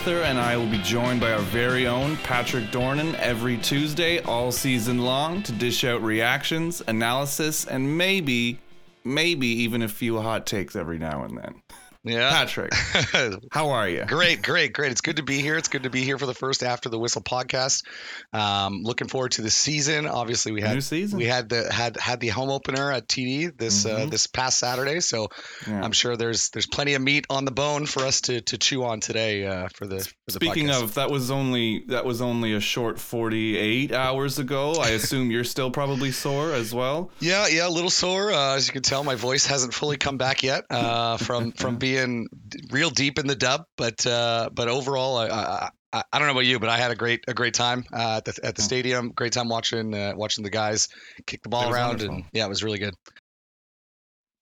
MacArthur, and I will be joined by our very own Patrick Dornan every Tuesday, all season long, to dish out reactions, analysis, and maybe, maybe even a few hot takes every now and then. Yeah. Patrick, how are you? great, great, great. It's good to be here. It's good to be here for the first After the Whistle podcast. Um, looking forward to the season. Obviously, we had New season. we had the had had the home opener at TD this uh, Mhm. this past Saturday. So Yeah. I'm sure there's there's plenty of meat on the bone for us to to chew on today uh, for the for the Speaking podcast. of, that was only that was only a short 48 hours ago. I assume you're still probably sore as well. Yeah, yeah, a little sore. Uh, as you can tell, my voice hasn't fully come back yet uh, from from being d- real deep in the dub. But uh, but overall, I, I I don't know about you, but I had a great a great time uh, at the at the Hmm. stadium. Great time watching uh, watching the guys kick the ball around, wonderful. and yeah, it was really good.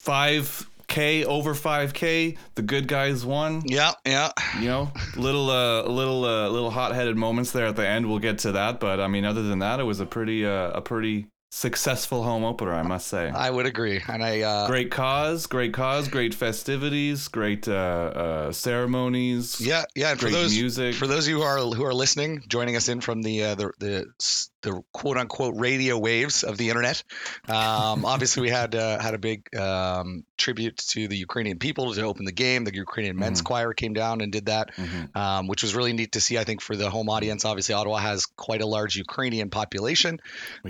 5k over 5k, the good guys won. Yeah, yeah, you know, little uh, little uh, little hot-headed moments there at the end. We'll get to that, but I mean, other than that, it was a pretty uh, a pretty successful home opener, I must say. I would agree. And I uh, Great cause, great cause, great festivities, great uh, uh, ceremonies, yeah, yeah. And for those music. For those of you who are who are listening, joining us in from the uh, the the the quote unquote radio waves of the internet, um, obviously we had uh, had a big um, tribute to the Ukrainian people to open the game. The Ukrainian men's Mhm. choir came down and did that, Mhm. um, which was really neat to see. I think for the home audience, obviously Ottawa has quite a large Ukrainian population,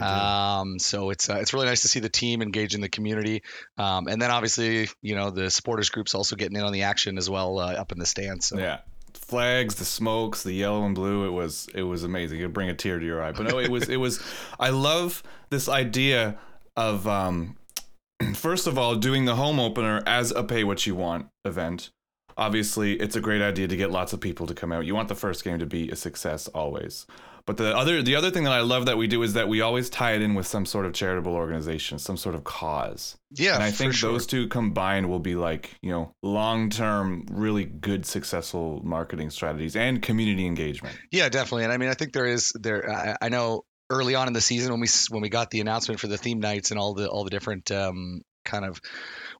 um, so it's uh, it's really nice to see the team engage in the community, um, and then obviously you know the supporters groups also getting in on the action as well uh, up in the stands. So. yeah. Flags, the smokes, the yellow and blue. It was it was amazing. It'd bring a tear to your eye. But no, it was it was. I love this idea of um, first of all doing the home opener as a pay what you want event. Obviously, it's a great idea to get lots of people to come out. You want the first game to be a success always. But the other the other thing that I love that we do is that we always tie it in with some sort of charitable organization, some sort of cause. Yeah, and I think sure. those two combined will be like, you know, long term, really good, successful marketing strategies and community engagement. Yeah, definitely. And I mean, I think there is there. I, I know early on in the season when we when we got the announcement for the theme nights and all the all the different um, kind of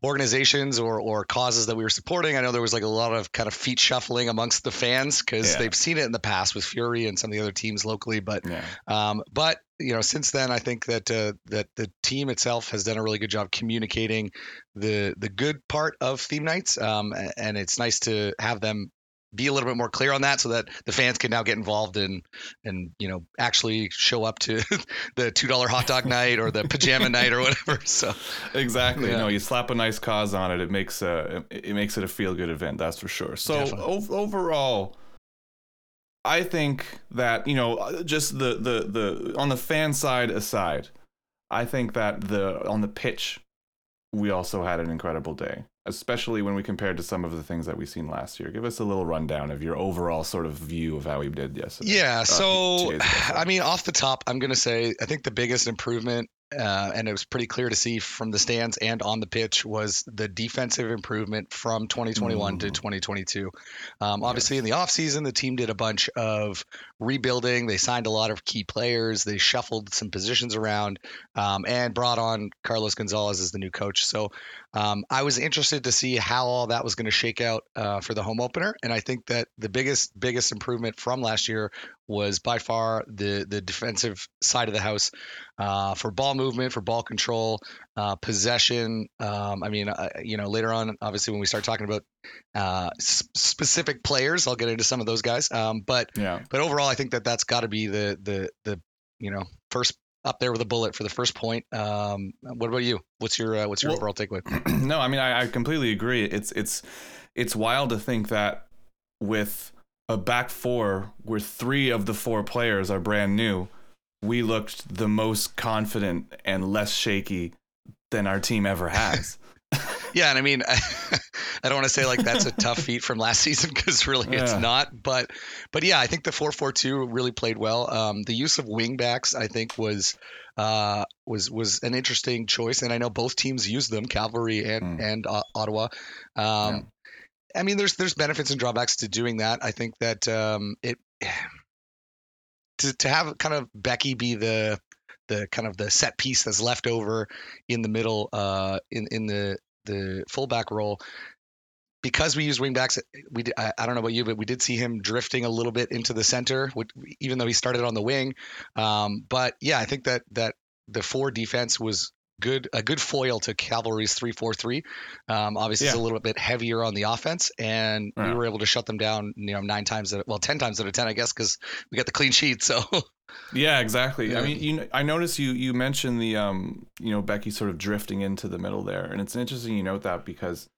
organizations or or causes that we were supporting. I know there was like a lot of kind of feet shuffling amongst the fans because Yeah. they've seen it in the past with Fury and some of the other teams locally. But Yeah. um, but you know, since then, I think that uh, that the team itself has done a really good job communicating the the good part of theme nights, um, and it's nice to have them be a little bit more clear on that, so that the fans can now get involved in and you know actually show up to the two dollar hot dog night or the pajama night or whatever. So Exactly. Yeah. No, you slap a nice cause on it. It makes uh, it makes it a feel good event. That's for sure. So ov- overall, I think that you know uh, just the the the on the fan side aside, I think that the on the pitch, we also had an incredible day. Especially when we compared to some of the things that we've seen last year. Give us a little rundown of your overall sort of view of how we did yesterday. Yeah. Uh, So, sorry. I mean, off the top, I'm going to say I think the biggest improvement, uh, and it was pretty clear to see from the stands and on the pitch, was the defensive improvement from 2021 to Mhm. 2022. Um, obviously, in the offseason, the team did a bunch of rebuilding. They signed a lot of key players. They shuffled some positions around um, and brought on Carlos Gonzalez as the new coach. So um, I was interested to see how all that was going to shake out uh, for the home opener. And I think that the biggest biggest improvement from last year was by far the the defensive side of the house uh, for ball movement, for ball control, uh, possession. Um, I mean, uh, you know, later on, obviously, when we start talking about uh, s- specific players, I'll get into some of those guys. Um, but yeah. but overall, I think that that's got to be the the the you know first up there with a bullet for the first point. Um, what about you? What's your uh, what's your Well- overall takeaway? no, I mean I, I completely agree. It's it's it's wild to think that with a back four where three of the four players are brand new, we looked the most confident and less shaky than our team ever has. Yeah, and I mean, I don't want to say like that's a tough feat from last season because really it's not. But but yeah, I think the four four two really played well. Um, the use of wingbacks, I think, was uh, was was an interesting choice, and I know both teams used them, Cavalry and Mm. and uh, Ottawa. Um, I mean, there's there's benefits and drawbacks to doing that. I think that um, it to to have kind of Beckie be the the kind of the set piece that's left over in the middle uh, in in the the fullback role. Because we use wingbacks, we I, I don't know about you, but we did see him drifting a little bit into the center, which, even though he started on the wing. Um, but yeah, I think that that the four defense was good a good foil to Cavalry's three four three. Um, obviously, it's a little bit heavier on the offense, and we were able to shut them down. You know, nine times out well, ten times out of ten, I guess, because we got the clean sheet. So Yeah, exactly. Yeah. I mean, you I noticed you you mentioned the um, you know, Beckie sort of drifting into the middle there, and it's interesting you note that because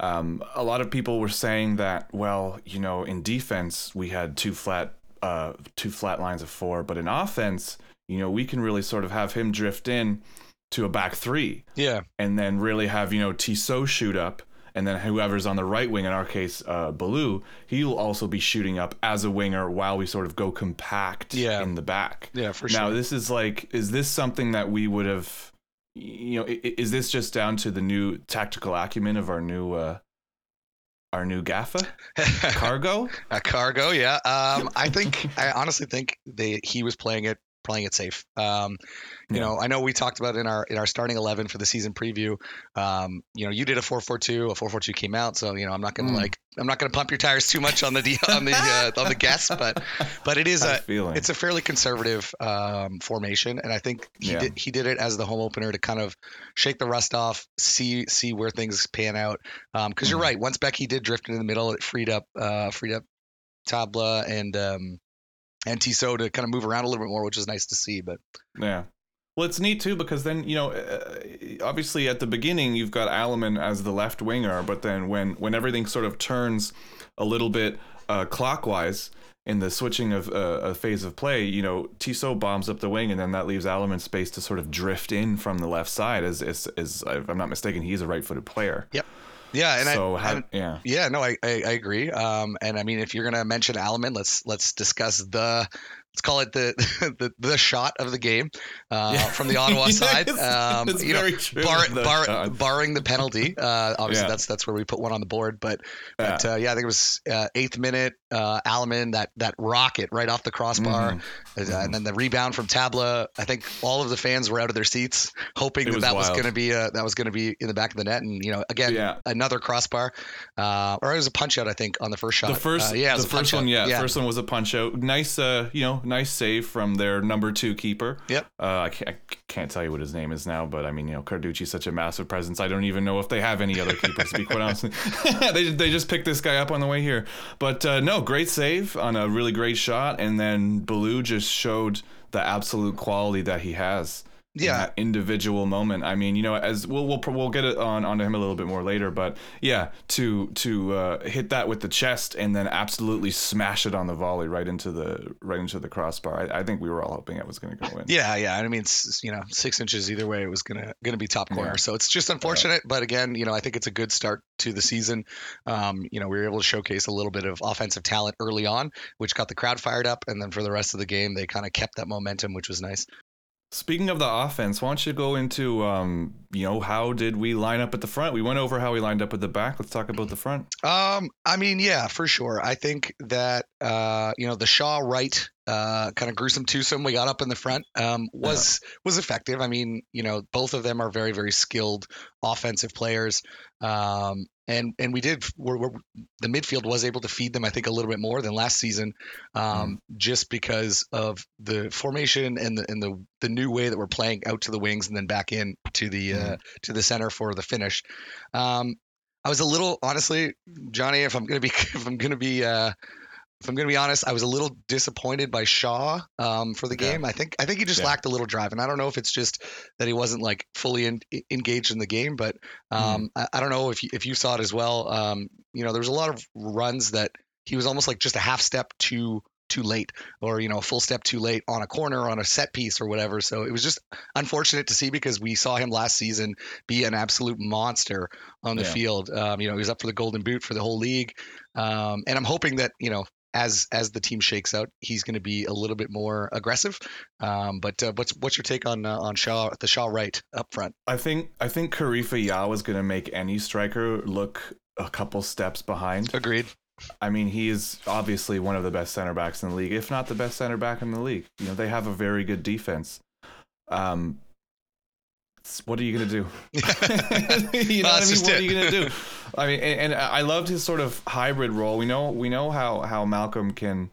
um, a lot of people were saying that well, you know, in defense we had two flat uh two flat lines of four, but in offense, you know, we can really sort of have him drift in to a back three yeah, and then really have you know Tissot shoot up, and then whoever's on the right wing, in our case, uh, Ballou, he'll also be shooting up as a winger while we sort of go compact Yeah. in the back. yeah, for sure. now this is like, is this something that we would have, you know, is this just down to the new tactical acumen of our new, uh, our new Gaffa cargo? a cargo, yeah. Um, I think I honestly think they he was playing it playing it safe. Um, you Yeah. know, I know we talked about in our in our starting eleven for the season preview. Um, you know, you did a four four two, a four four two came out, so you know I'm not gonna Mm. like I'm not gonna pump your tires too much on the de- on the uh, on the guess, but but it is a feeling? it's a fairly conservative um, formation, and I think he Yeah. did he did it as the home opener to kind of shake the rust off, see see where things pan out. Because you're Mhm. right, once Beckie did drift into the middle, it freed up uh, freed up Tabla and um, and Tissot to kind of move around a little bit more, which is nice to see. But Yeah. Well, it's neat too because then you know, uh, obviously at the beginning you've got Alaman as the left winger, but then when when everything sort of turns a little bit uh, clockwise in the switching of uh, a phase of play, you know, Tissot bombs up the wing, and then that leaves Alaman space to sort of drift in from the left side. As as, as if I'm not mistaken, he's a right-footed player. Yeah, and so I, how, and- yeah, yeah, no, I, I, I agree. Um, and I mean, if you're gonna mention Alaman, let's let's discuss the let's call it the the, the shot of the game uh, Yeah. from the Ottawa side. It's- Um, it's you know, true. bar, bar, barring the penalty. Uh, obviously, Yeah. that's that's where we put one on the board. But Yeah. but uh, yeah, I think it was uh, eighth minute. Uh, Alaman that that rocket right off the crossbar, Mhm. Uh, and then the rebound from Tabla. I think all of the fans were out of their seats, hoping It that was that was going to be a, that was going to be in the back of the net. And you know, again, Yeah. another crossbar, uh, or it was a punch out. I think on the first shot. The first, Uh, yeah, the first one, yeah, yeah. first one was a punch out. Nice, uh, you know, nice save from their number two keeper. Yep. Uh, I can't, I can't tell you what his name is now, but I mean, you know, Carducci's such a massive presence. I don't even know if they have any other keepers. to be quite honest, they they just picked this guy up on the way here. But uh, no, great save on a really great shot, and then Ballou just showed the absolute quality that he has. Yeah. that individual moment. I mean, you know, as we'll we'll we'll get it on onto him a little bit more later, but yeah, to to uh, hit that with the chest and then absolutely smash it on the volley right into the right into the crossbar. I, I think we were all hoping it was going to go in. Yeah, yeah. I mean, you know, six inches either way, it was gonna gonna be top corner. Yeah. So it's just unfortunate, but again, you know, I think it's a good start to the season. Um, you know, we were able to showcase a little bit of offensive talent early on, which got the crowd fired up, and then for the rest of the game, they kind of kept that momentum, which was nice. Speaking of the offense, why don't you go into um, you know, how did we line up at the front? We went over how we lined up at the back. Let's talk about the front. Um, I mean, yeah, for sure. I think that uh, you know, the Shaw Wright uh, kind of gruesome twosome we got up in the front um, was was effective. I mean, you know, both of them are very very skilled offensive players, um, and and we did we're, we're, the midfield was able to feed them I think a little bit more than last season, um, just because of the formation and the and the the new way that we're playing out to the wings and then back in to the uh, to the center for the finish. Um, I was a little honestly, Johnny, if I'm gonna be if I'm gonna be uh, if I'm gonna be honest, I was a little disappointed by Shaw um, for the game. I think I think he just Yeah. lacked a little drive, and I don't know if it's just that he wasn't like fully in, engaged in the game, but um, I, I don't know if you, if you saw it as well. Um, you know, there was a lot of runs that he was almost like just a half step too too late, or you know, a full step too late on a corner, on a set piece, or whatever. So it was just unfortunate to see because we saw him last season be an absolute monster on the Yeah. field. Um, you know, he was up for the Golden Boot for the whole league, um, and I'm hoping that you know as as the team shakes out, he's going to be a little bit more aggressive. Um, but uh, what's what's your take on uh, on Shaw the Shaw Wright up front? I think I think Karifa Yao is going to make any striker look a couple steps behind. Agreed. I mean, he is obviously one of the best center backs in the league, if not the best center back in the league. You know, they have a very good defense. Um, what are you gonna do? you know Well, what I mean? What are you gonna do? I mean, and, and I loved his sort of hybrid role. We know we know how how Malcolm can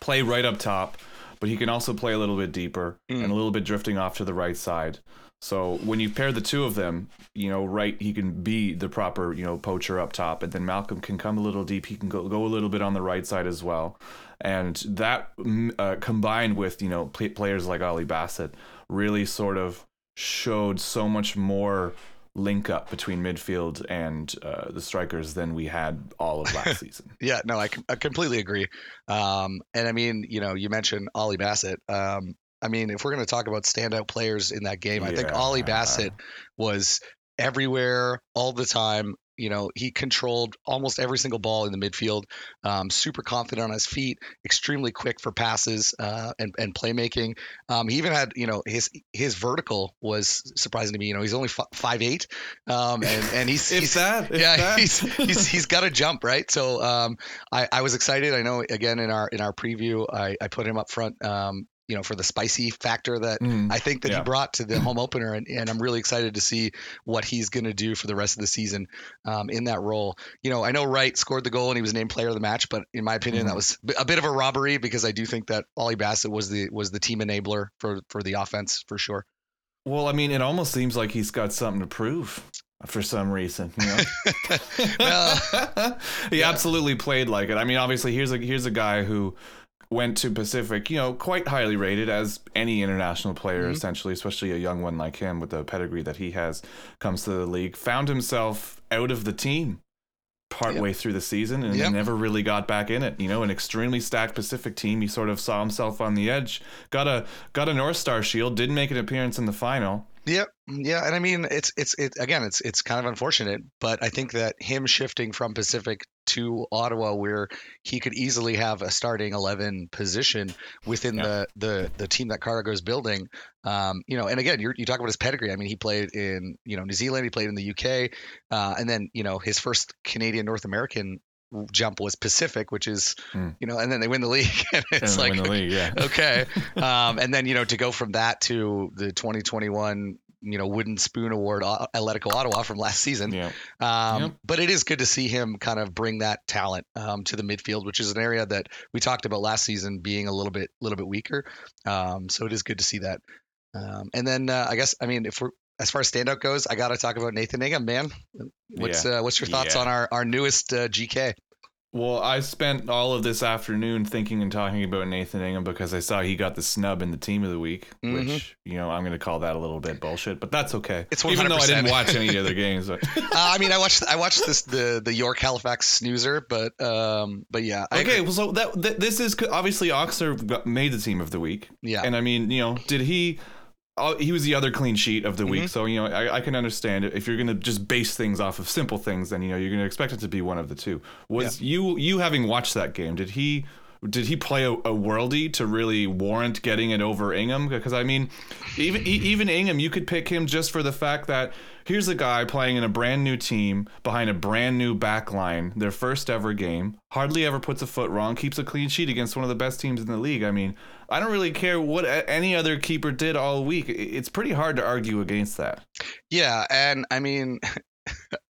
play right up top, but he can also play a little bit deeper Mm. and a little bit drifting off to the right side. So when you pair the two of them, you know, right, he can be the proper, you know, poacher up top, and then Malcolm can come a little deep. He can go go a little bit on the right side as well, and that mm, uh, combined with you know pl- players like Ollie Bassett really sort of showed so much more link up between midfield and uh, the strikers than we had all of last season. Yeah, no, I, I completely agree. Um, and I mean, you know, you mentioned Ollie Bassett. Um, I mean, if we're going to talk about standout players in that game, I think Yeah. Ollie Bassett was everywhere all the time. You know, he controlled almost every single ball in the midfield. Um, super confident on his feet, extremely quick for passes uh, and and playmaking. Um, he even had, you know, his his vertical was surprising to me. You know, he's only fi- five eight, um, and and he's, he's that, yeah, that. he's he's he's got a jump right. So um, I I was excited. I know again in our in our preview, I I put him up front. You know, for the spicy factor that Mm. I think that he brought to the home opener, and, and I'm really excited to see what he's going to do for the rest of the season um, in that role. You know, I know Wright scored the goal and he was named Player of the Match, but in my opinion, Mhm. that was a bit of a robbery because I do think that Ollie Bassett was the was the team enabler for for the offense for sure. Well, I mean, it almost seems like he's got something to prove for some reason. You know? Well, he yeah. absolutely played like it. I mean, obviously, here's a here's a guy who went to Pacific, you know, quite highly rated as any international player, Mhm. essentially, especially a young one like him with the pedigree that he has, comes to the league, found himself out of the team partway through the season and Yep. never really got back in it. You know, an extremely stacked Pacific team. He sort of saw himself on the edge. Got a got a North Star shield. Didn't make an appearance in the final. Yep. Yeah, and I mean it's it's it again it's it's kind of unfortunate, but I think that him shifting from Pacific to Ottawa where he could easily have a starting 11 position within Yeah. the the the team that Cargo is building. Um, you know, and again, you're, you talk about his pedigree. I mean, he played in, you know, New Zealand, he played in the UK, uh, and then, you know, his first Canadian North American jump was Pacific, which is, Hmm. you know, and then they win the league and it's and like league. Yeah. okay. Um, and then you know to go from that to the 2021 you know wooden spoon award uh, Atletico Ottawa from last season. Yeah. Um, Yep. But it is good to see him kind of bring that talent um, to the midfield, which is an area that we talked about last season being a little bit little bit weaker. Um, so it is good to see that. Um, and then uh, I guess I mean if we're as far as standout goes, I got to talk about Nathan Ingham, man. What's uh, what's your thoughts Yeah. on our our newest uh, GK? Well, I spent all of this afternoon thinking and talking about Nathan Ingham because I saw he got the snub in the team of the week, Mhm. which you know I'm going to call that a little bit bullshit, but that's okay. It's even though I didn't watch any other games. Uh, I mean, I watched I watched this the the York Halifax snoozer, but um, but yeah, I okay, agree. well, so that, that this is obviously Oxner made the team of the week, yeah, and I mean, you know, did he? He was the other clean sheet of the Mm-hmm. week, so you know I, I can understand it. If you're gonna just base things off of simple things, then you know you're gonna expect it to be one of the two. Was you you having watched that game? Did he did he play a, a worldie to really warrant getting it over Ingham? Because I mean, even even Ingham, you could pick him just for the fact that here's a guy playing in a brand new team behind a brand new back line, their first ever game, hardly ever puts a foot wrong, keeps a clean sheet against one of the best teams in the league. I mean, I don't really care what any other keeper did all week. It's pretty hard to argue against that. yeah, and I mean,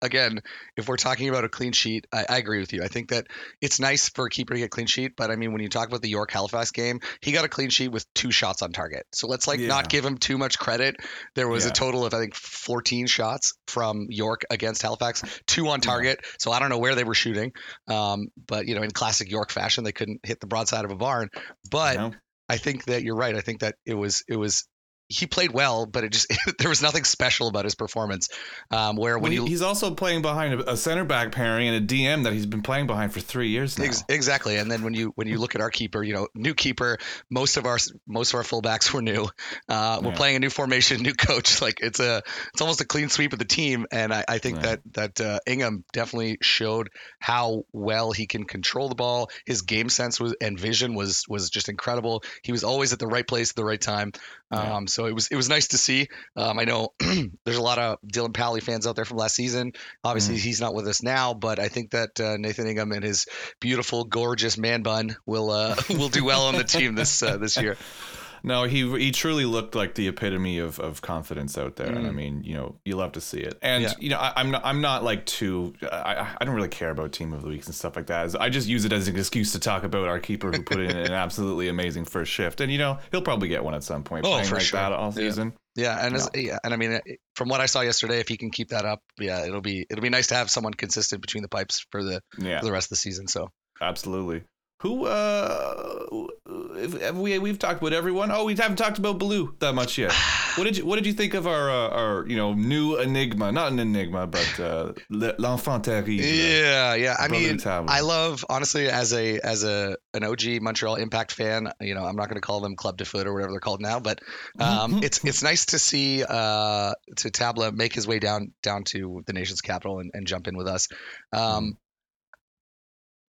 again, if we're talking about a clean sheet, I, I agree with you. I think that it's nice for a keeper to get clean sheet, but I mean, when you talk about the York Halifax game, he got a clean sheet with two shots on target. So let's like Yeah. not give him too much credit. There was a total of I think 14 shots from York against Halifax, two on target. So I don't know where they were shooting, um, but you know, in classic York fashion, they couldn't hit the broadside of a barn. But know? I think that you're right. I think that it was it was he played well, but it just there was nothing special about his performance. Um, where when Well, you he's also playing behind a, center back pairing and a DM that he's been playing behind for three years now. Ex- exactly, and then when you when you look at our keeper, you know, new keeper. Most of our most of our fullbacks were new. Uh, we're Yeah. playing a new formation, new coach. Like it's a it's almost a clean sweep of the team, and I, I think Yeah. that that uh, Ingham definitely showed how well he can control the ball. His game sense was and vision was was just incredible. He was always at the right place at the right time. Yeah. Um, so it was it was nice to see. Um, I know there's a lot of Dylon Powley fans out there from last season. Obviously, he's not with us now, but I think that uh, Nathan Ingham and his beautiful, gorgeous man bun will uh, will do well on the team this uh, this year. No, he he truly looked like the epitome of, of confidence out there, and I Mm. mean, you know, you love to see it. And Yeah. you know, I, I'm not I'm not like too I I don't really care about team of the weeks and stuff like that. I just use it as an excuse to talk about our keeper who put in an absolutely amazing first shift, and you know, he'll probably get one at some point. Oh, playing for like sure. that all Yeah. season. Yeah, and as, yeah, and I mean, from what I saw yesterday, if he can keep that up, yeah, it'll be it'll be nice to have someone consistent between the pipes for the Yeah, for the rest of the season. So absolutely. Who uh, we we've talked about everyone? Oh, we haven't talked about Ballou that much yet. What did you What did you think of our uh, our you know new enigma? Not an enigma, but uh, l'enfant terrible. yeah, yeah. I mean. I love honestly as a as a an OG Montreal Impact fan. You know, I'm not going to call them Club de Foot or whatever they're called now, but um, it's it's nice to see uh, to Tabla make his way down down to the nation's capital and, and jump in with us. Um,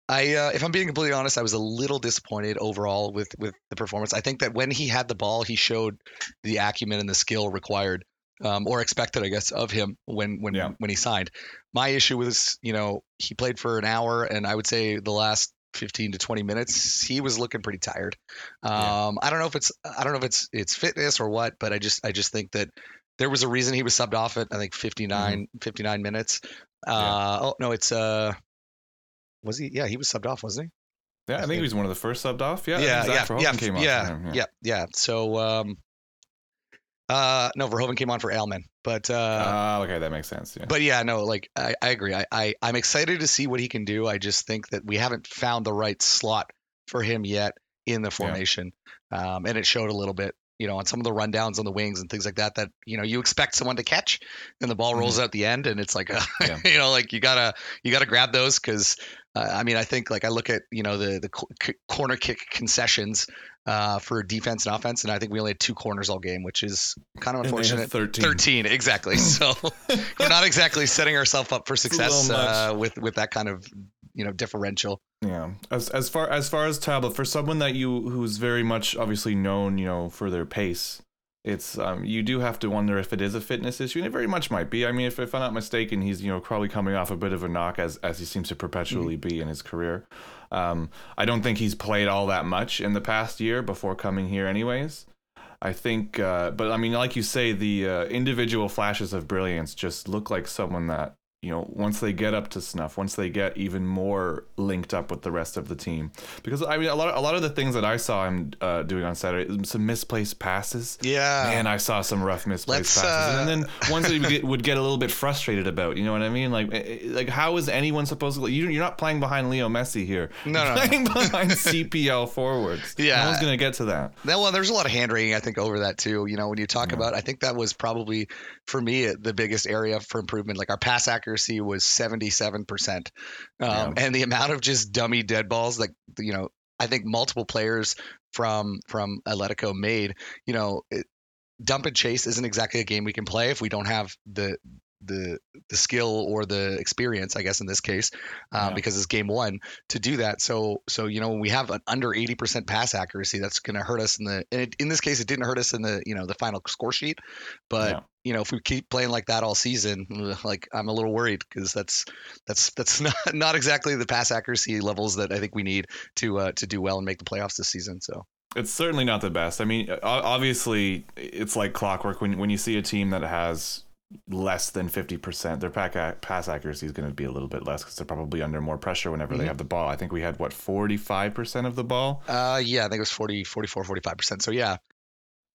I, uh, if I'm being completely honest, I was a little disappointed overall with with the performance. I think that when he had the ball, he showed the acumen and the skill required, um, or expected, I guess, of him when when Yeah. when he signed. My issue was, you know, he played for an hour, and I would say the last 15 to 20 minutes, he was looking pretty tired. Um, Yeah. I don't know if it's I don't know if it's it's fitness or what, but I just I just think that there was a reason he was subbed off at I think 59 59 minutes. Uh, Oh no, it's uh. Was he? Yeah, he was subbed off, wasn't he? Yeah, I think he was one of the first subbed off. Yeah, yeah, think yeah, Verhoven yeah, came off. yeah, him, yeah, yeah. So, um, uh, no, Verhoven came on for Ailman, but uh, Ah, okay, that makes sense. Yeah. but yeah, no, like I, I agree. I, I, I'm excited to see what he can do. I just think that we haven't found the right slot for him yet in the formation, um, and it showed a little bit. You know, on some of the rundowns on the wings and things like that, that you know you expect someone to catch, and the ball rolls out the end, and it's like, uh, Mm-hmm. Yeah. you know, like you gotta you gotta grab those because uh, I mean, I think like I look at you know the the c- corner kick concessions uh, for defense and offense, and I think we only had two corners all game, which is kind of And they had unfortunate. 13. 13 exactly so we're not exactly setting ourselves up for success uh, with with that kind of you know differential Yeah. As as far as far as Tabla for someone that you who's very much obviously known, you know, for their pace, it's um you do have to wonder if it is a fitness issue, and it very much might be. I mean, if, if I'm not mistaken, he's you know probably coming off a bit of a knock as as he seems to perpetually be in his career. Um, I don't think he's played all that much in the past year before coming here, anyways. I think, uh, but I mean, like you say, the uh, individual flashes of brilliance just look like someone that you know once they get up to snuff, once they get even more linked up with the rest of the team. Because I mean, a lot, of, a lot of the things that I saw him uh, doing on Saturday, some misplaced passes. yeah Man, I saw some rough misplaced Let's, passes, uh, and then ones that he would get, would get a little bit frustrated about. You know what I mean? Like, eh, eh, like how is anyone supposed to? You, you're not playing behind Leo Messi here. No, You're no, no. playing behind CPL forwards. Yeah. no one's gonna get to that. That- well there's a lot of hand wringing i think over that too you know when you talk Yeah. about i think that was probably for me the biggest area for improvement like our pass accuracy was 77% um, Yeah. and the amount of just dummy dead balls like you know i think multiple players from from atletico made you know it, dump and chase isn't exactly a game we can play if we don't have the the the skill or the experience, I guess in this case, um, Yeah. because it's game one to do that. So so you know when we have an under eighty percent pass accuracy, that's going to hurt us in the. And it, in this case, it didn't hurt us in the you know the final score sheet, but Yeah. you know if we keep playing like that all season, like I'm a little worried because that's that's that's not not exactly the pass accuracy levels that I think we need to uh, to do well and make the playoffs this season. So It's certainly not the best. I mean, obviously, it's like clockwork when when you see a team that has less than 50%, their pack pass accuracy is going to be a little bit less because they're probably under more pressure whenever they Mhm. have the ball. I think we had, what, 45% of the ball? uh, yeah, I think it was 40, 44, 45 percent. So yeah,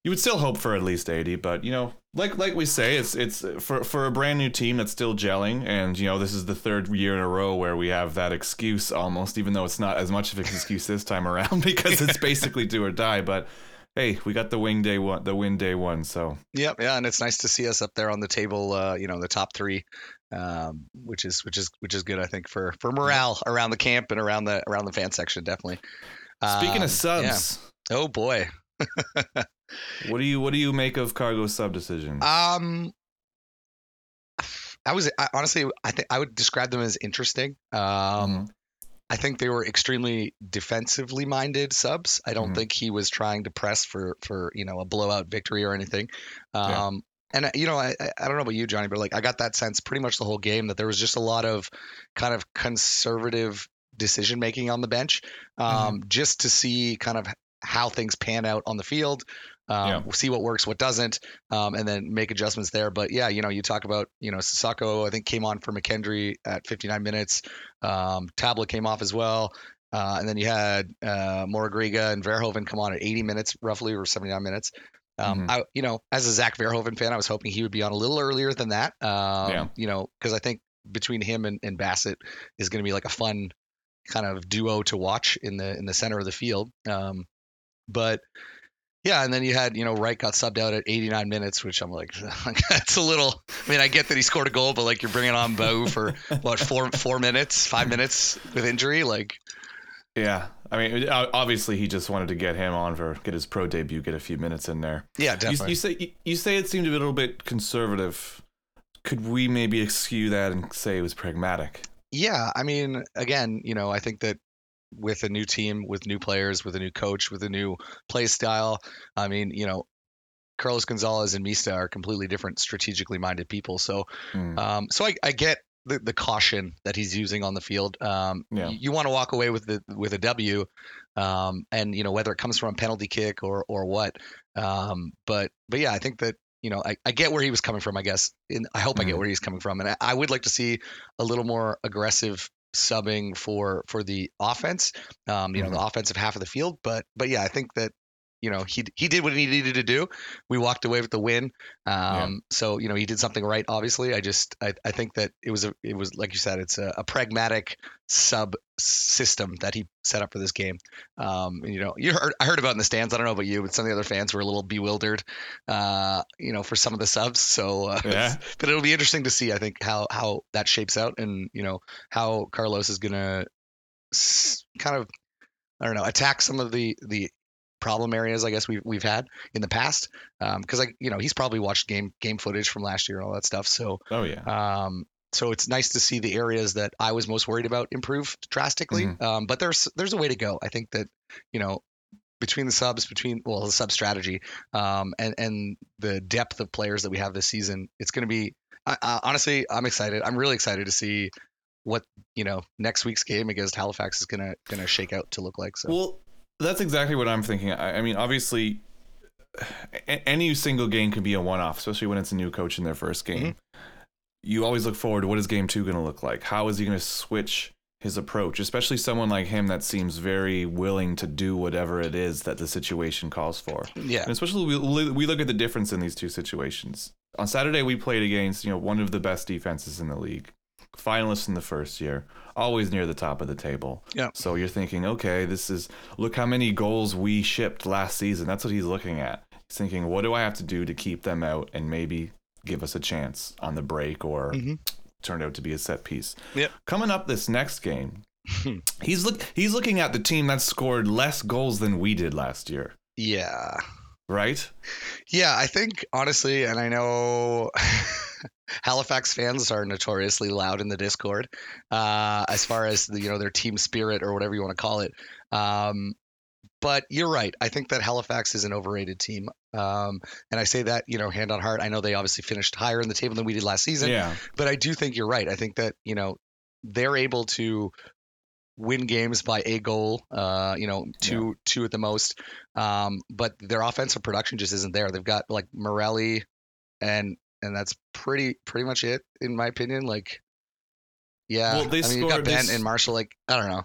You would still hope for at least 80, but, you know, like like we say, it's it's for for a brand new team that's still gelling and you know this is the third year in a row where we have that excuse almost even though it's not as much of an excuse this time around because it's basically do or die but hey we got the wing day one the win day one so Yep, yeah, and it's nice to see us up there on the table, uh, you know, the top three, um, which is which is which is good, I think, for for morale around the camp and around the around the fan section, definitely. Speaking Um, of subs, yeah. oh boy, what do you what do you make of Cargo sub decision? um, I was I, honestly, I think I would describe them as interesting. Um, Mhm. I think they were extremely defensively minded subs. I don't Mhm. think he was trying to press for for you know a blowout victory or anything. Yeah. Um, and uh, you know, I, I I don't know about you, Johnny, but like I got that sense pretty much the whole game that there was just a lot of kind of conservative decision making on the bench, um, just to see kind of how things pan out on the field. Um, Yeah. See what works, what doesn't, um, and then make adjustments there. But yeah, you know, you talk about you know Sissoko. I think came on for McKendry at 59 minutes. Um, Tabla came off as well. Uh, and then you had uh, Moragriga and Verhoven come on at 80 minutes, roughly, or 79 minutes. Um, Mhm. I, you know, as a Zach Verhoven fan, I was hoping he would be on a little earlier than that. Um, Yeah. You know, because I think between him and, and Bassett is going to be like a fun kind of duo to watch in the in the center of the field. Um, but yeah, and then you had you know Wright got subbed out at 89 minutes, which I'm like, that's a little. I mean, I get that he scored a goal, but like you're bringing on Bo for what four four minutes, five minutes with injury, like. Yeah, I mean, uh, obviously he just wanted to get him on for get his pro debut, get a few minutes in there. Yeah, You, definitely. you say you- you say it seemed a little bit conservative. Could we maybe excuse that and say it was pragmatic? Yeah, I mean, again, you know, I think that with a new team, with new players, with a new coach, with a new play style, I mean, you know, Carlos Gonzalez and Mista are completely different, strategically minded people. So, Mm. um, so I, I get the, the caution that he's using on the field. Um, Yeah. You, want to walk away with the with a W, um, and you know whether it comes from a penalty kick or or what. Um, but but yeah, I think that you know I, I get where he was coming from. I guess, and I hope I get Mhm. where he's coming from, and I, I would like to see a little more aggressive subbing for for the offense. Um, you know, the offensive half of the field. But but yeah, I think that. You know, he he did what he needed to do. We walked away with the win. Um, so you know he did something right. Obviously, I just I, I think that it was a it was like you said, it's a, a pragmatic sub system that he set up for this game. Um, you know, you heard I heard about in the stands. I don't know about you, but some of the other fans were a little bewildered. Uh, you know, for some of the subs. So uh, Yeah. but it'll be interesting to see. I think how how that shapes out, and you know how Carlos is gonna s- kind of I don't know attack some of the the problem areas I guess we've we've had in the past. Because like you know he's probably watched game game footage from last year and all that stuff. So Oh yeah. um so it's nice to see the areas that I was most worried about improve drastically. Um but there's there's a way to go. I think that you know between the subs between well the sub strategy um and and the depth of players that we have this season it's going to be I, I, honestly I'm excited. I'm really excited to see what you know next week's game against Halifax is gonna gonna shake out to look like so. Well, that's exactly what I'm thinking. I, I mean, obviously, a- any single game can be a one-off, especially when it's a new coach in their first game. Mm-hmm. You always look forward to what is game two going to look like. How is he going to switch his approach? Especially someone like him that seems very willing to do whatever it is that the situation calls for. yeah And especially we, we look at the difference in these two situations. On Saturday, we played against you know one of the best defenses in the league, finalists in the first year, always near the top of the table. Yeah. So you're thinking, okay, this is look how many goals we shipped last season. That's what he's looking at. He's thinking, what do I have to do to keep them out and maybe give us a chance on the break or Mhm. turn out to be a set piece. Yep. Coming up this next game, he's look he's looking at the team that scored less goals than we did last year, yeah right? Yeah, I think honestly, and I know Halifax fans are notoriously loud in the Discord uh, as far as the, you know their team spirit or whatever you want to call it. Um, but you're right. I think that Halifax is an overrated team, um, and I say that you know hand on heart. I know they obviously finished higher in the table than we did last season, Yeah. but I do think you're right. I think that you know they're able to win games by a goal, uh, you know, two two at the most. Um, but their offensive production just isn't there. They've got like Morelli, and and that's pretty pretty much it in my opinion. Like, yeah, Well, they I mean, got scored- they Ben and Marshall. Like, I don't know.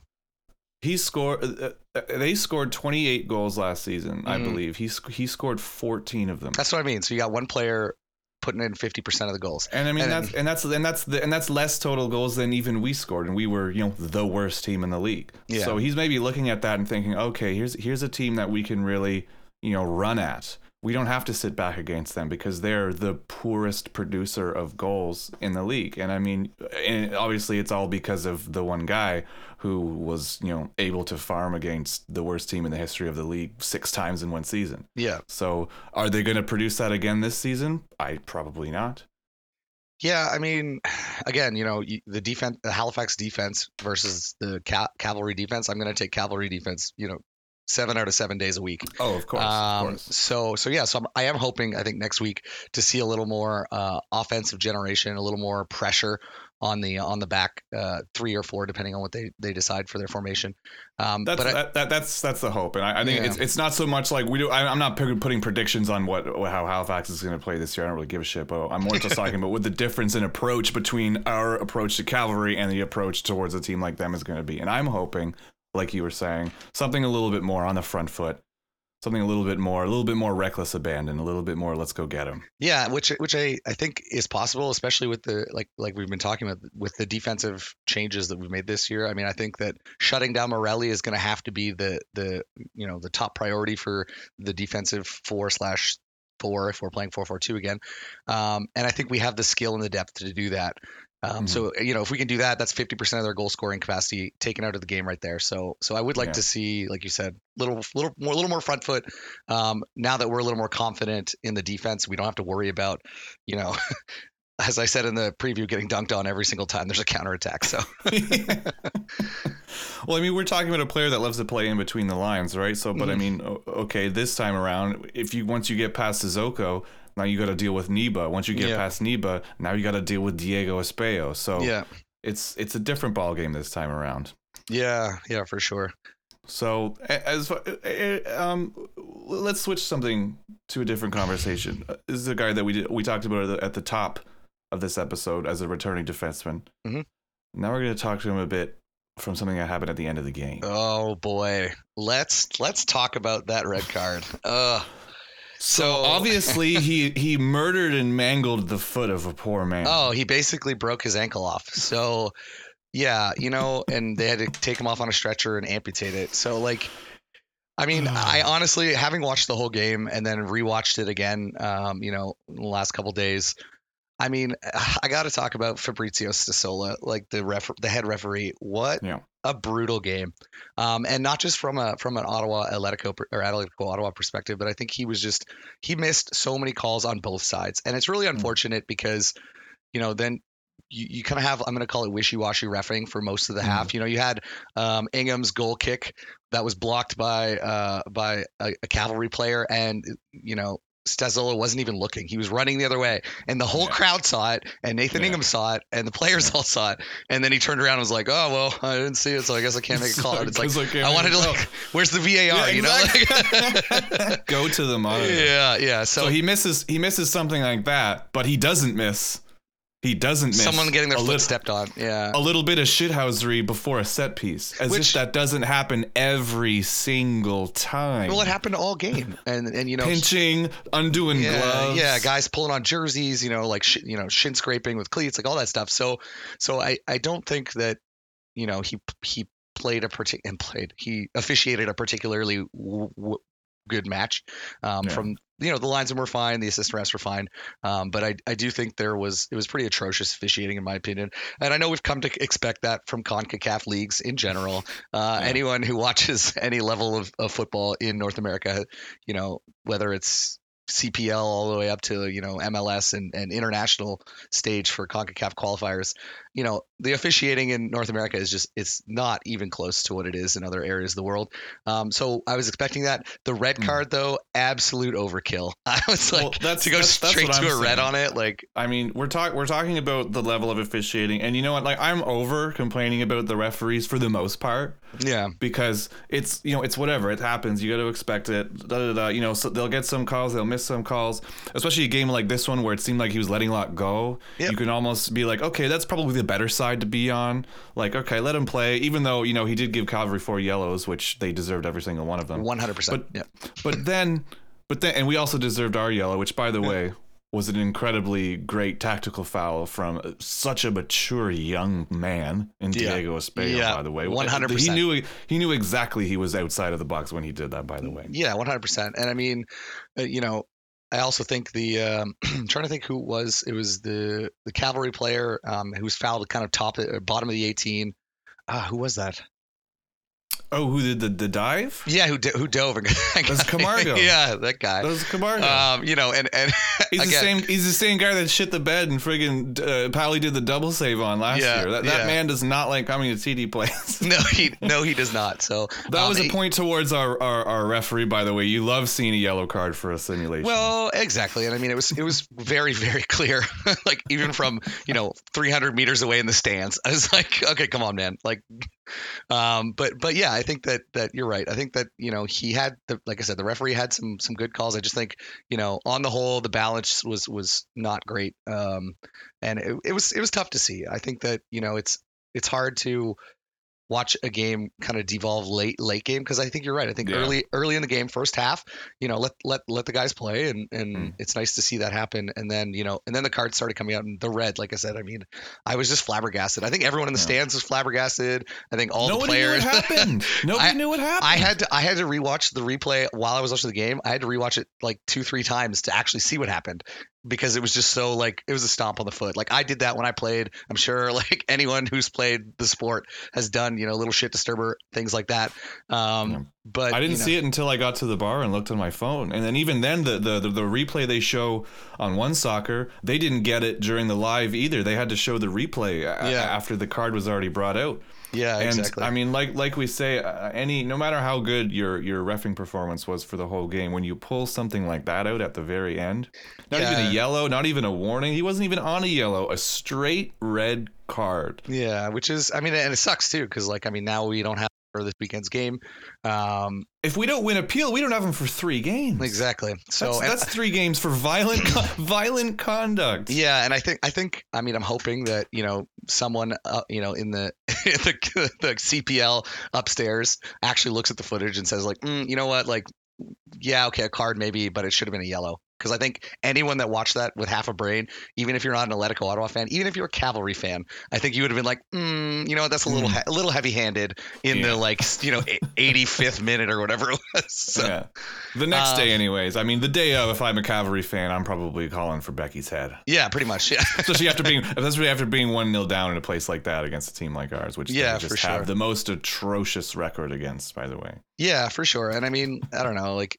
He scored. Uh, uh, they scored 28 goals last season, I Mhm. believe. He he scored 14 of them. That's what I mean. So you got one player putting in fifty percent of the goals. And I mean and- that's and that's and that's the, and that's less total goals than even we scored, and we were you know the worst team in the league. Yeah. So he's maybe looking at that and thinking, okay, here's here's a team that we can really you know run at. We don't have to sit back against them because they're the poorest producer of goals in the league. And I mean, and obviously it's all because of the one guy who was you know able to farm against the worst team in the history of the league six times in one season. Yeah, So are they going to produce that again this season? I probably not. yeah. I mean, again, you know, the defense, the Halifax defense versus the ca- cavalry defense. I'm going to take cavalry defense. You know, seven out of seven days a week. Oh, of course, Um, of course. So, so yeah, so I'm, I am hoping, I think next week to see a little more uh, offensive generation, a little more pressure on the on the back uh, three or four, depending on what they, they decide for their formation. Um, That's but I- that, that, that's that's the hope, and I, I think Yeah. it's it's not so much like we do. I, I'm not putting putting predictions on what how Halifax is going to play this year. I don't really give a shit, but I'm more just talking about what the difference in approach between our approach to cavalry and the approach towards a team like them is going to be. And I'm hoping, like you were saying, something a little bit more on the front foot, something a little bit more, a little bit more reckless abandon, a little bit more. Let's go get him. Yeah, which which I, I think is possible, especially with the like like we've been talking about with the defensive changes that we've made this year. I mean, I think that shutting down Morelli is going to have to be the the you know the top priority for the defensive four slash four if we're playing four four two again. Um, and I think we have the skill and the depth to do that. Um, So you know, if we can do that, that's fifty percent of their goal scoring capacity taken out of the game right there. So so I would like Yeah. to see, like you said, little little more little more front foot. Um, now that we're a little more confident in the defense, we don't have to worry about, you know, as I said in the preview, getting dunked on every single time there's a counterattack. So well, I mean, we're talking about a player that loves to play in between the lines, right? So, but I Mhm. mean, okay, this time around, if you once you get past Sissoko, now you got to deal with Niba. Once you get Yeah. past Niba, now you got to deal with Diego Espejo. So yeah, it's it's a different ball game this time around. yeah, yeah, for sure. So as um, let's switch something to a different conversation. Uh, This is a guy that we did, we talked about at the, at the top of this episode as a returning defenseman. Mhm. Now we're going to talk to him a bit from something that happened at the end of the game. Oh boy, let's let's talk about that red card. Uh, so Obviously, he he murdered and mangled the foot of a poor man. Oh, he basically broke his ankle off. So, yeah, you know, and they had to take him off on a stretcher and amputate it. So, like, I mean, I honestly, having watched the whole game and then rewatched it again, um, you know, in the last couple days, I mean, I got to talk about Fabrizio Stasola, like the ref, the head referee. What Yeah. a brutal game, um, and not just from a from an Ottawa Atletico or Atletico Ottawa perspective, but I think he was just he missed so many calls on both sides, and it's really unfortunate because, you know, then you, you kind of have I'm going to call it wishy-washy refing for most of the Mhm. half. You know, you had um, Ingham's goal kick that was blocked by uh, by a, a cavalry player, and you know. Stazola wasn't even looking. He was running the other way, and the whole Yeah. crowd saw it, and Nathan Yeah. Ingham saw it, and the players all saw it. And then he turned around and was like, "Oh well, I didn't see it, so I guess I can't make a call." And it's like, like, I wanted to like, where's the VAR? you know? Like- Go to the monitor. yeah, yeah. So, So, he misses he misses something like that, but he doesn't miss. He doesn't miss someone getting their foot lit- stepped on. Yeah. a little bit of shithousery before a set piece, as Which- if that doesn't happen every single time. Well, it happened all game, and and you know, Pinching, undoing yeah, gloves. yeah, guys pulling on jerseys, you know, like sh- you know, shin scraping with cleats, like all that stuff. So, so I I don't think that you know he he played a partic and played he officiated a particularly w- w- good match. Um, Yeah. From you know the linesmen were fine, the assistant refs were fine, um, but I I do think there was it was pretty atrocious officiating in my opinion, and I know we've come to expect that from Concacaf leagues in general. Uh, Yeah. Anyone who watches any level of, of football in North America, you know whether it's CPL all the way up to you know MLS and, and international stage for CONCACAF qualifiers. You know the officiating in North America is just it's not even close to what it is in other areas of the world. Um, so I was expecting that. The red Mm. card though, absolute overkill. I was like Well, that's- to go that's- that's straight what to I'm a red on it. Like I mean, we're talk we're talking about the level of officiating, and you know what? Like, I'm over complaining about the referees for the most part yeah, because it's you know it's whatever it happens. You got to expect it. Da, da, da. You know, so they'll get some calls, they'll miss some calls, especially a game like this one where it seemed like he was letting a lot go. Yep. You can almost be like, okay, that's probably the better side to be on. Like, okay, let him play, even though you know he did give Cavalry four yellows, which they deserved every single one of them. one hundred percent. Yeah, But then, but then, and we also deserved our yellow, which, by the way, was an incredibly great tactical foul from such a mature young man in Yeah. Diego Espejo. Yeah, by the way, 100%. He knew he knew exactly he was outside of the box when he did that. By the way, yeah, one hundred percent. And I mean, uh, you know, I also think the um, I'm trying to think who it was. It was the the cavalry player um, who was fouled kind of top uh, bottom of the eighteen. Ah, who was that? Oh, who did the, the dive? Yeah, who d- who dove? That's Camargo. yeah, that guy. That was Camargo. Um, you know, and and he's the same. He's the same guy that shit the bed and friggin' uh, Powley did the double save on last Yeah, year. That, that yeah. man does not like coming to TD plays. No, he no, he does not. So That um, was a he- point towards our, our, our referee, by the way. You love seeing a yellow card for a simulation. Well, exactly, and I mean, it was it was very very clear. like even from you know 300 meters away in the stands, I was like, okay, come on, man. Like, um, but but yeah, I think that that you're right. I think that you know he had the like I said, the referee had some some good calls. I just think you know on the whole the balance was was not great, um, and it, it was it was tough to see. I think that you know it's it's hard to watch a game kind of devolve late late game because I think you're right. I think Yeah. early early in the game, first half, you know, let let let the guys play, and and Mm. it's nice to see that happen. And then you know, and then the cards started coming out, and the red, like I said, I mean, I was just flabbergasted. I think everyone in the Yeah. stands was flabbergasted. I think all Nobody the players. knew what happened. Nobody I- knew what happened. I had to I had to rewatch the replay while I was watching the game. I had to rewatch it like two three times to actually see what happened because it was just so like it was a stomp on the foot. Like I did that when I played. I'm sure like anyone who's played the sport has done you know little shit disturber things like that. Um, Yeah. But I didn't you know, see it until I got to the bar and looked on my phone. And then even then, the, the, the, the replay they show on OneSoccer, they didn't get it during the live either. They had to show the replay a- after the card was already brought out. Yeah, and exactly. I mean, like like we say, uh, any no matter how good your your refing performance was for the whole game, when you pull something like that out at the very end, not even a yellow, not even a warning, he wasn't even on a yellow, a straight red card. yeah, which is I mean, and it sucks too because like I mean now we don't have for this weekend's game. Um, If we don't win appeal, we don't have them for three games. exactly. So that's, that's three games for violent violent conduct. Yeah, and I think I think I mean I'm hoping that you know someone uh, you know in the, the the CPL upstairs actually looks at the footage and says like, mm, you know what, like, yeah, okay, a card maybe, but it should have been a yellow. Because I think anyone that watched that with half a brain, even if you're not an Atletico Ottawa fan, even if you're a Cavalry fan, I think you would have been like, mm, you know that's a little Mm. a little heavy-handed in Yeah. the like you know 85th minute or whatever it was. So, Yeah. The next Um, day, anyways. I mean, the day of, if I'm a cavalry fan, I'm probably calling for Beckie's head. yeah, pretty much. Yeah. Especially after being, especially after being one 0 down in a place like that against a team like ours, which Yeah, they just for sure. have the most atrocious record against, by the way. Yeah, for sure. And I mean, I don't know, like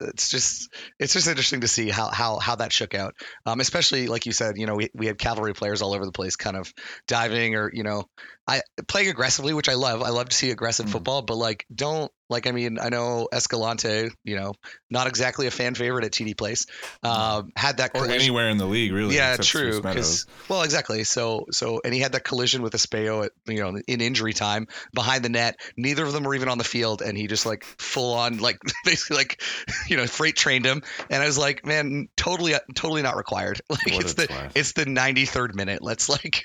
it's just it's just interesting to see how how how that shook out. Um, especially like you said, you know, we, we had cavalry players all over the place, kind of diving or you know, I playing aggressively, which I love. I love to see aggressive Mhm. football, but like don't like I mean, I know Escalante, you know, not exactly a fan favorite at TD Place. Um, had that Or collision- anywhere in the league, really. yeah, true. Well, exactly. So so and he had that collision with Espejo at you know in injury time behind the net. Neither of them were even on the field, and he just like full on like basically like you know freight trained him. And I was like, man, totally totally not required. Like What it's the it's the 93rd minute. Let's like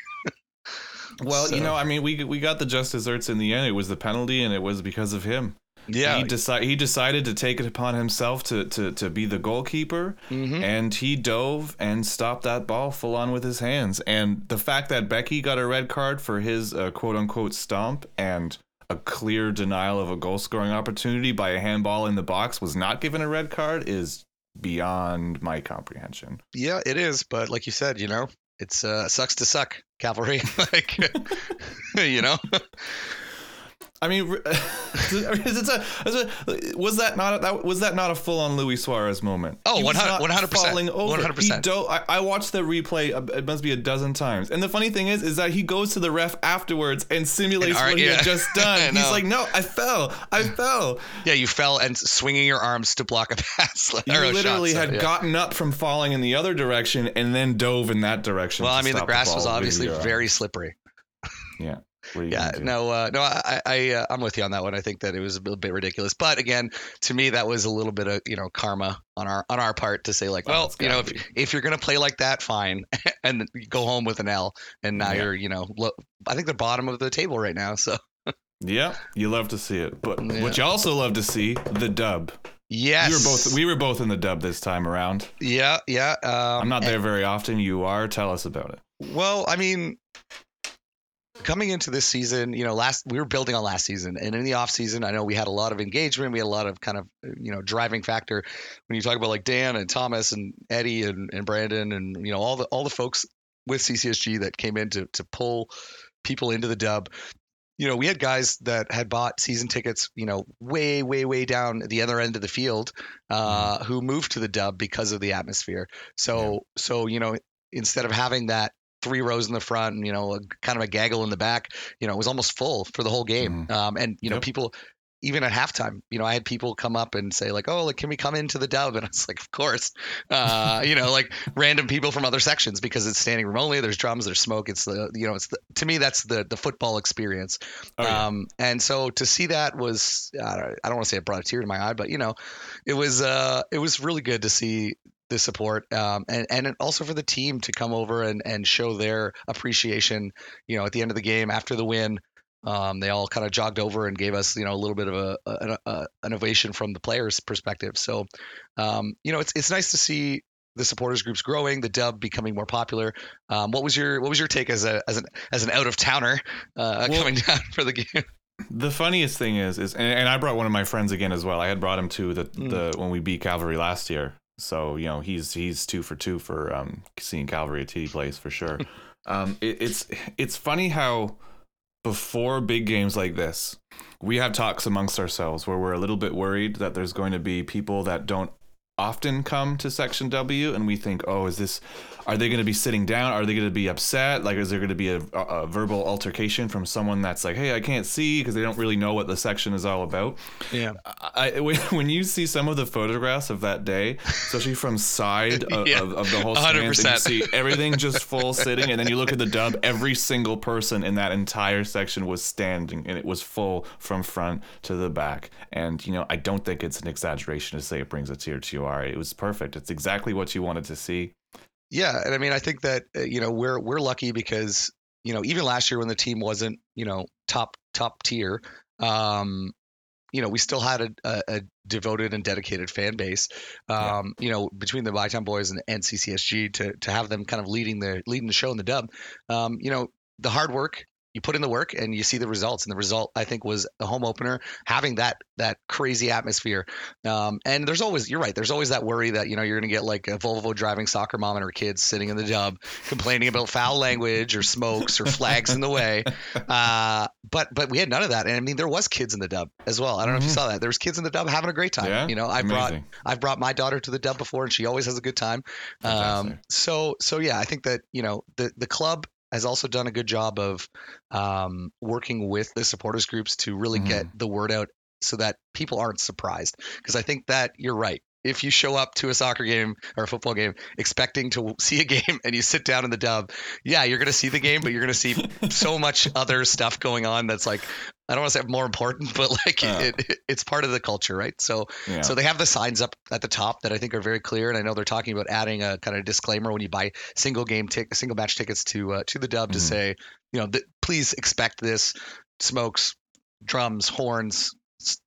Well, you know, I mean, we we got the just desserts in the end. It was the penalty, and it was because of him. yeah. he decided he decided to take it upon himself to to to be the goalkeeper, Mhm. and he dove and stopped that ball full on with his hands. And the fact that Beckie got a red card for his uh, quote unquote stomp and a clear denial of a goal scoring opportunity by a handball in the box was not given a red card is beyond my comprehension. Yeah, it is. But like you said, you know, it's uh sucks to suck cavalry. like you know. I mean, it's a, it's a, was that not a, that was that not a full on Luis Suarez moment? Oh, 100 not 100%, falling over. 100%. I, I watched the replay. uh, It must be a dozen times. And the funny thing is, is that he goes to the ref afterwards and simulates And what he yeah. had just done. He's like, "No, I fell. I fell." Yeah, you fell and swinging your arms to block a pass. Like, You a shot, literally so, had yeah. gotten up from falling in the other direction and then dove in that direction. Well, I mean, the grass ball was obviously very slippery. Yeah. What are you Yeah, no, uh, no, I, I, uh, I'm with you on that one. I think that it was a little bit ridiculous, but again, to me, that was a little bit of you know karma on our on our part to say like, Oh, well, you know, if, if you're gonna play like that, fine, and go home with an L, and now Yeah. you're you know, lo- I think the bottom of the table right now. So Yeah, you love to see it, but Yeah. what you also love to see the dub. yes, We were both we were both in the dub this time around. yeah, yeah. Um, I'm not there very often. You are. Tell us about it. Well, I mean, coming into this season, you know, last we were building on last season, and in the off season, I know we had a lot of engagement. We had a lot of kind of you know driving factor when you talk about like Dan and Thomas and Eddie and, and Brandon and you know all the all the folks with CCSG that came in to to pull people into the dub. you know, we had guys that had bought season tickets, you know, way, way, way down at the other end of the field, uh, Mm-hmm. who moved to the dub because of the atmosphere. So, so you know, instead of having that three rows in the front and you know, a, kind of a gaggle in the back, you know, it was almost full for the whole game. Um, and you know, Yep. people. Even at halftime, you know, I had people come up and say like, "Oh, like, can we come into the dub?" And I was like, "Of course." Uh, you know, like random people from other sections because it's standing room only. There's drums, there's smoke. It's the, you know, it's the, to me that's the the football experience. Oh, yeah. Um, and so to see that was, I don't, I don't want to say it brought a tear to my eye, but you know, it was, uh, it was really good to see the support, um, and and also for the team to come over and and show their appreciation. You know, at the end of the game after the win. Um, they all kind of jogged over and gave us, you know, a little bit of a, a, a an ovation from the players' perspective. So, um, you know, it's it's nice to see the supporters groups growing, the dub becoming more popular. Um, what was your what was your take as a as an as an out of towner uh, Well- coming down for the game? The funniest thing is, is and, and I brought one of my friends again as well. I had brought him to the Mm. the when we beat Cavalry last year. So you know he's he's two for two for um, seeing Cavalry at TD Place for sure. um, it, it's it's funny how before big games like this, we have talks amongst ourselves where we're a little bit worried that there's going to be people that don't often come to section W and we think, oh, is this are they going to be sitting down? Are they going to be upset? Like, is there going to be a, a, verbal altercation from someone that's like, hey, I can't see because they don't really know what the section is all about? Yeah. I, when, you see some of the photographs of that day, especially from side of, Yeah. of, of the whole stands, and 100%. you see everything just full sitting, and then you look at the dub, every single person in that entire section was standing, and it was full from front to the back. And you know, I don't think it's an exaggeration to say it brings a tear to your eye. It was perfect. It's exactly what you wanted to see. Yeah, and I mean, I think that uh, you know we're we're lucky because you know even last year when the team wasn't you know top top tier, um, you know we still had a, a, a devoted and dedicated fan base. Yeah. Um, You know between the Bytown boys and, and CCSG to to have them kind of leading the leading the show in the dub. Um, you know the hard work. You put in the work and you see the results, and the result I think was the home opener having that that crazy atmosphere. Um, and there's always, you're right. There's always that worry that you know you're going to get like a Volvo driving soccer mom and her kids sitting in the dub complaining about foul language or smokes or flags in the way. Uh, but but we had none of that, and I mean there was kids in the dub as well. I don't know if you Mhm. saw that. There was kids in the dub having a great time. Yeah, you know, I brought Amazing. I've brought my daughter to the dub before, and she always has a good time. Um, so so yeah, I think that you know the the club has also done a good job of um, working with the supporters groups to really get Mm-hmm. the word out so that people aren't surprised. Because I think that you're right. If you show up to a soccer game or a football game expecting to see a game and you sit down in the dub, yeah, you're going to see the game, but you're going to see so much other stuff going on that's like, I don't want to say more important, but like Yeah. it, it, it's part of the culture, right? So Yeah. so they have the signs up at the top that I think are very clear, and I know they're talking about adding a kind of disclaimer when you buy single game tick, single match tickets to uh, to the dub to Mhm. say, you know, th- please expect this smokes, drums, horns,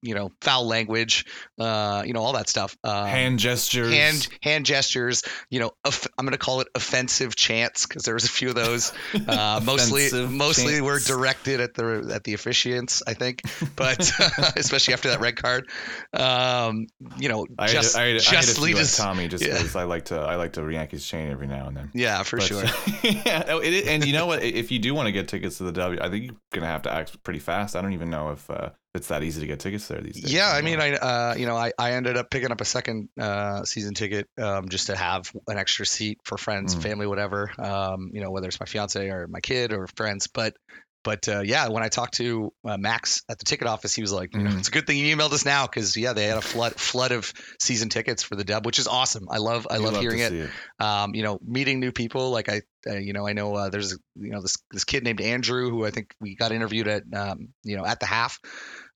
you know, foul language, uh, you know, all that stuff. Uh, hand gestures. hand hand gestures you know off- i'm going to call it offensive chants because there was a few of those uh, mostly mostly were directed at the at the officiants i think but especially after that red card um you know I, just had, I, had, I had justly just Tommy just yeah. because I like to I like to Yankees chain every now and then. yeah for But, sure yeah, no, it, and you know what? If you do want to get tickets to the W, I think you're gonna have to act pretty fast. I don't even know if uh, it's that easy to get tickets there these days. yeah i mean i uh you know i, I ended up picking up a second uh season ticket um just to have an extra seat for friends Mm. family whatever um you know whether it's my fiance or my kid or friends but but uh, yeah, when I talked to uh, Max at the ticket office, he was like, you know, Mhm. "It's a good thing you emailed us now because yeah, they had a flood flood of season tickets for the dub, which is awesome. I love I You love hearing it. see Um, you know, meeting new people. Like I, uh, you know, I know uh, there's you know this this kid named Andrew who I think we got interviewed at um, you know at the half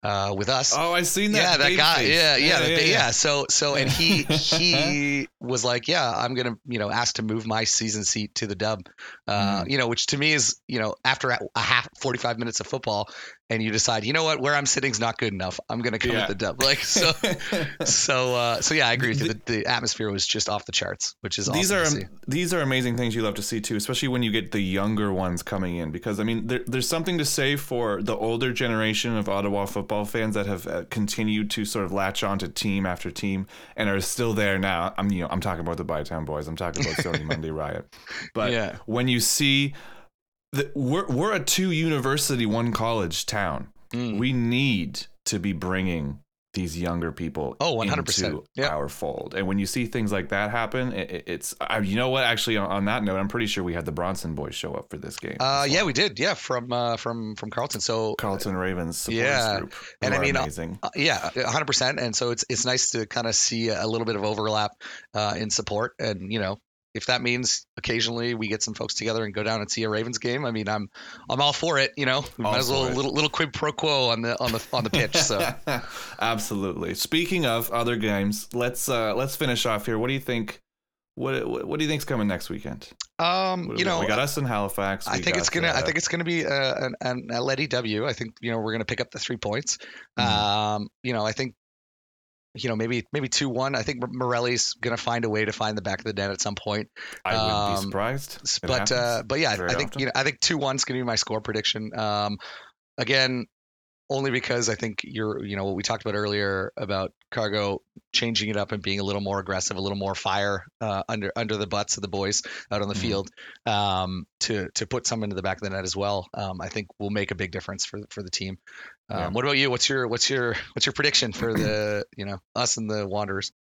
uh, with us. Oh, I've seen that. yeah, that guy. face. Yeah, yeah, the ba- yeah, So, so, and he he was like, yeah, I'm gonna, you know, ask to move my season seat to the dub. Uh, Mm. You know, which to me is, you know, after a a half 45 minutes of football, and you decide, you know what, where I'm sitting is not good enough. I'm gonna come Yeah. with the dub. Like so, so, uh, so yeah, I agree with you. The, the atmosphere was just off the charts, which is these awesome are these are amazing things you love to see too, especially when you get the younger ones coming in. Because I mean, there, there's something to say for the older generation of Ottawa football fans that have uh, continued to sort of latch on to team after team and are still there now. I'm you know I'm talking about the Bytown boys. I'm talking about Stony Monday Riot. But Yeah. when you see the, we're we're a two university, one college town. Mm. We need to be bringing these younger people Oh, 100%. into Yeah. our fold. And when you see things like that happen, it, it- it's I, you know what? Actually, on, on that note, I'm pretty sure we had the Bronson boys show up for this game. Uh, yeah, well. we did. Yeah, from uh, from from Carleton. So Carleton Ravens Yeah. group. And I mean, uh, amazing. Uh, yeah, hundred percent. And so it's it's nice to kind of see a little bit of overlap uh, in support, and you know, if that means occasionally we get some folks together and go down and see a Ravens game, I mean, I'm I'm all for it. You know, we All might as well it. little little quid pro quo on the on the on the pitch. So Absolutely. Speaking of other games, let's uh let's finish off here. What do you think? What what, what do you think's coming next weekend? um, you we- know, we got us in Halifax. I think it's gonna. I uh, think it's gonna be uh, an, an Ottleti W. I think you know we're gonna pick up the three points. Mhm. Um, you know, I think you know maybe maybe two one. I think Morelli's gonna find a way to find the back of the net at some point. I wouldn't um, be surprised. But uh, but yeah, I think often. you know I think two one's gonna be my score prediction. Um, again, only because I think you're you know what we talked about earlier about Cargo changing it up and being a little more aggressive, a little more fire uh, under under the butts of the boys out on the Mhm. field um, to to put some into the back of the net as well. Um, I think will make a big difference for for the team. Um, Yeah. What about you? What's your what's your what's your prediction for the you know us and the Wanderers?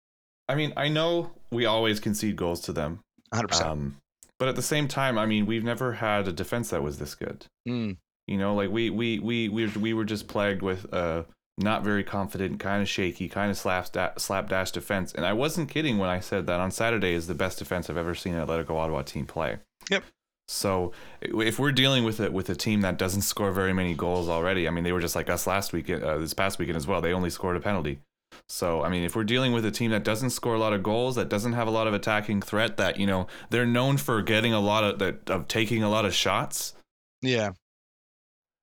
I mean, I know we always concede goals to them, 100. percent um, but at the same time, I mean, we've never had a defense that was this good. Mm, You know, like we we we we we were just plagued with uh not very confident, kind of shaky, kind of slap slapdash defense. And I wasn't kidding when I said that on Saturday is the best defense I've ever seen an Atletico Ottawa team play. Yep. So if we're dealing with it with a team that doesn't score very many goals already, I mean they were just like us last week, uh, this past weekend as well. They only scored a penalty. So I mean, if we're dealing with a team that doesn't score a lot of goals, that doesn't have a lot of attacking threat, that you know they're known for getting a lot of that of taking a lot of shots yeah,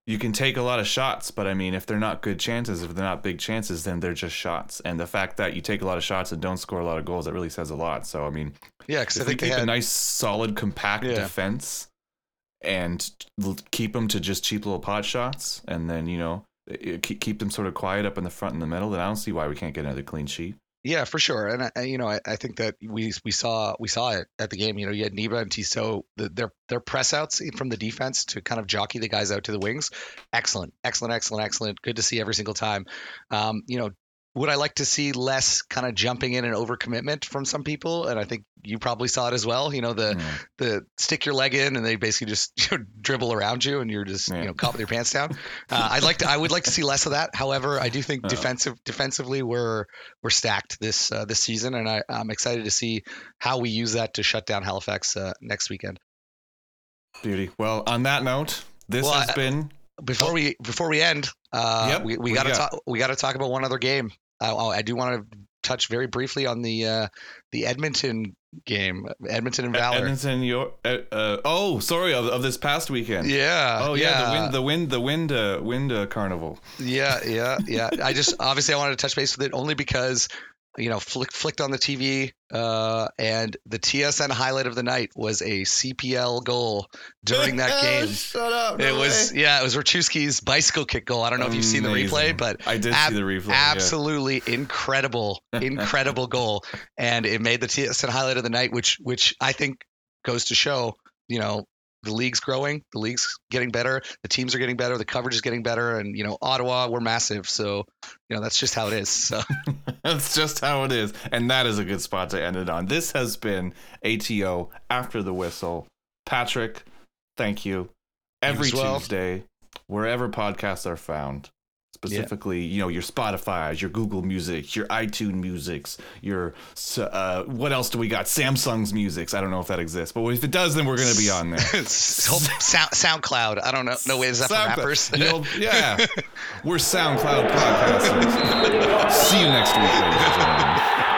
you can take a lot of shots, but I mean, if they're not good chances, if they're not big chances, then they're just shots. And the fact that you take a lot of shots and don't score a lot of goals, that really says a lot. So I mean, yeah. Because I think they keep a nice, solid, compact Yeah. defense and keep them to just cheap little pot shots, and then you know keep keep them sort of quiet up in the front and the middle, then I don't see why we can't get another clean sheet. Yeah, for sure, and I, you know, I, I think that we we saw we saw it at the game. You know, you had Neva and Tissot, the, their their press outs from the defense to kind of jockey the guys out to the wings. Excellent, excellent, excellent, excellent. Good to see every single time. Um, you know, would I like to see less kind of jumping in and overcommitment from some people? And I think you probably saw it as well. You know, the Mm. the stick your leg in and they basically just you know, dribble around you and you're just Yeah. you know caught with your pants down. Uh, I'd like to I would like to see less of that. However, I do think Uh-oh. defensive defensively we're we're stacked this uh, this season and I, I'm excited to see how we use that to shut down Halifax uh, next weekend. Beauty. Well, on that note, this Well, has I- been Before we before we end, uh, Yep, we, we got to talk we got to talk about one other game. I, I do want to touch very briefly on the uh, the Edmonton game, Edmonton and Valour. Edmonton. Your uh, uh, oh, sorry, of, of this past weekend. Yeah. Oh yeah, yeah. the wind, the wind, the wind, uh, wind uh, carnival. Yeah, yeah, yeah. I just obviously I wanted to touch base with it only because you know flick, flicked on the TV uh, and the TSN highlight of the night was a CPL goal during that game. Shut up. It no was way. yeah, it was Rachuski's bicycle kick goal. I don't know if you've seen the replay, but I did ab- see the replay. yeah. absolutely incredible, incredible goal, and it made the TSN highlight of the night, which which I think goes to show, you know, the league's growing, the league's getting better, the teams are getting better, the coverage is getting better, and you know, Ottawa, we're massive, so you know that's just how it is. So That's just how it is. And that is a good spot to end it on. This has been ATO after the whistle. Patrick, thank you. Every well. Tuesday, wherever podcasts are found. Specifically, you know, your Spotify's, your Google Music, your iTunes Musics, your uh, what else do we got? Samsung's Musics. I don't know if that exists, but if it does, then we're gonna be on there. Sound, SoundCloud, I don't know. No way is that for SoundCloud. rappers? You know, yeah, we're SoundCloud podcasters. See you next week, ladies and gentlemen.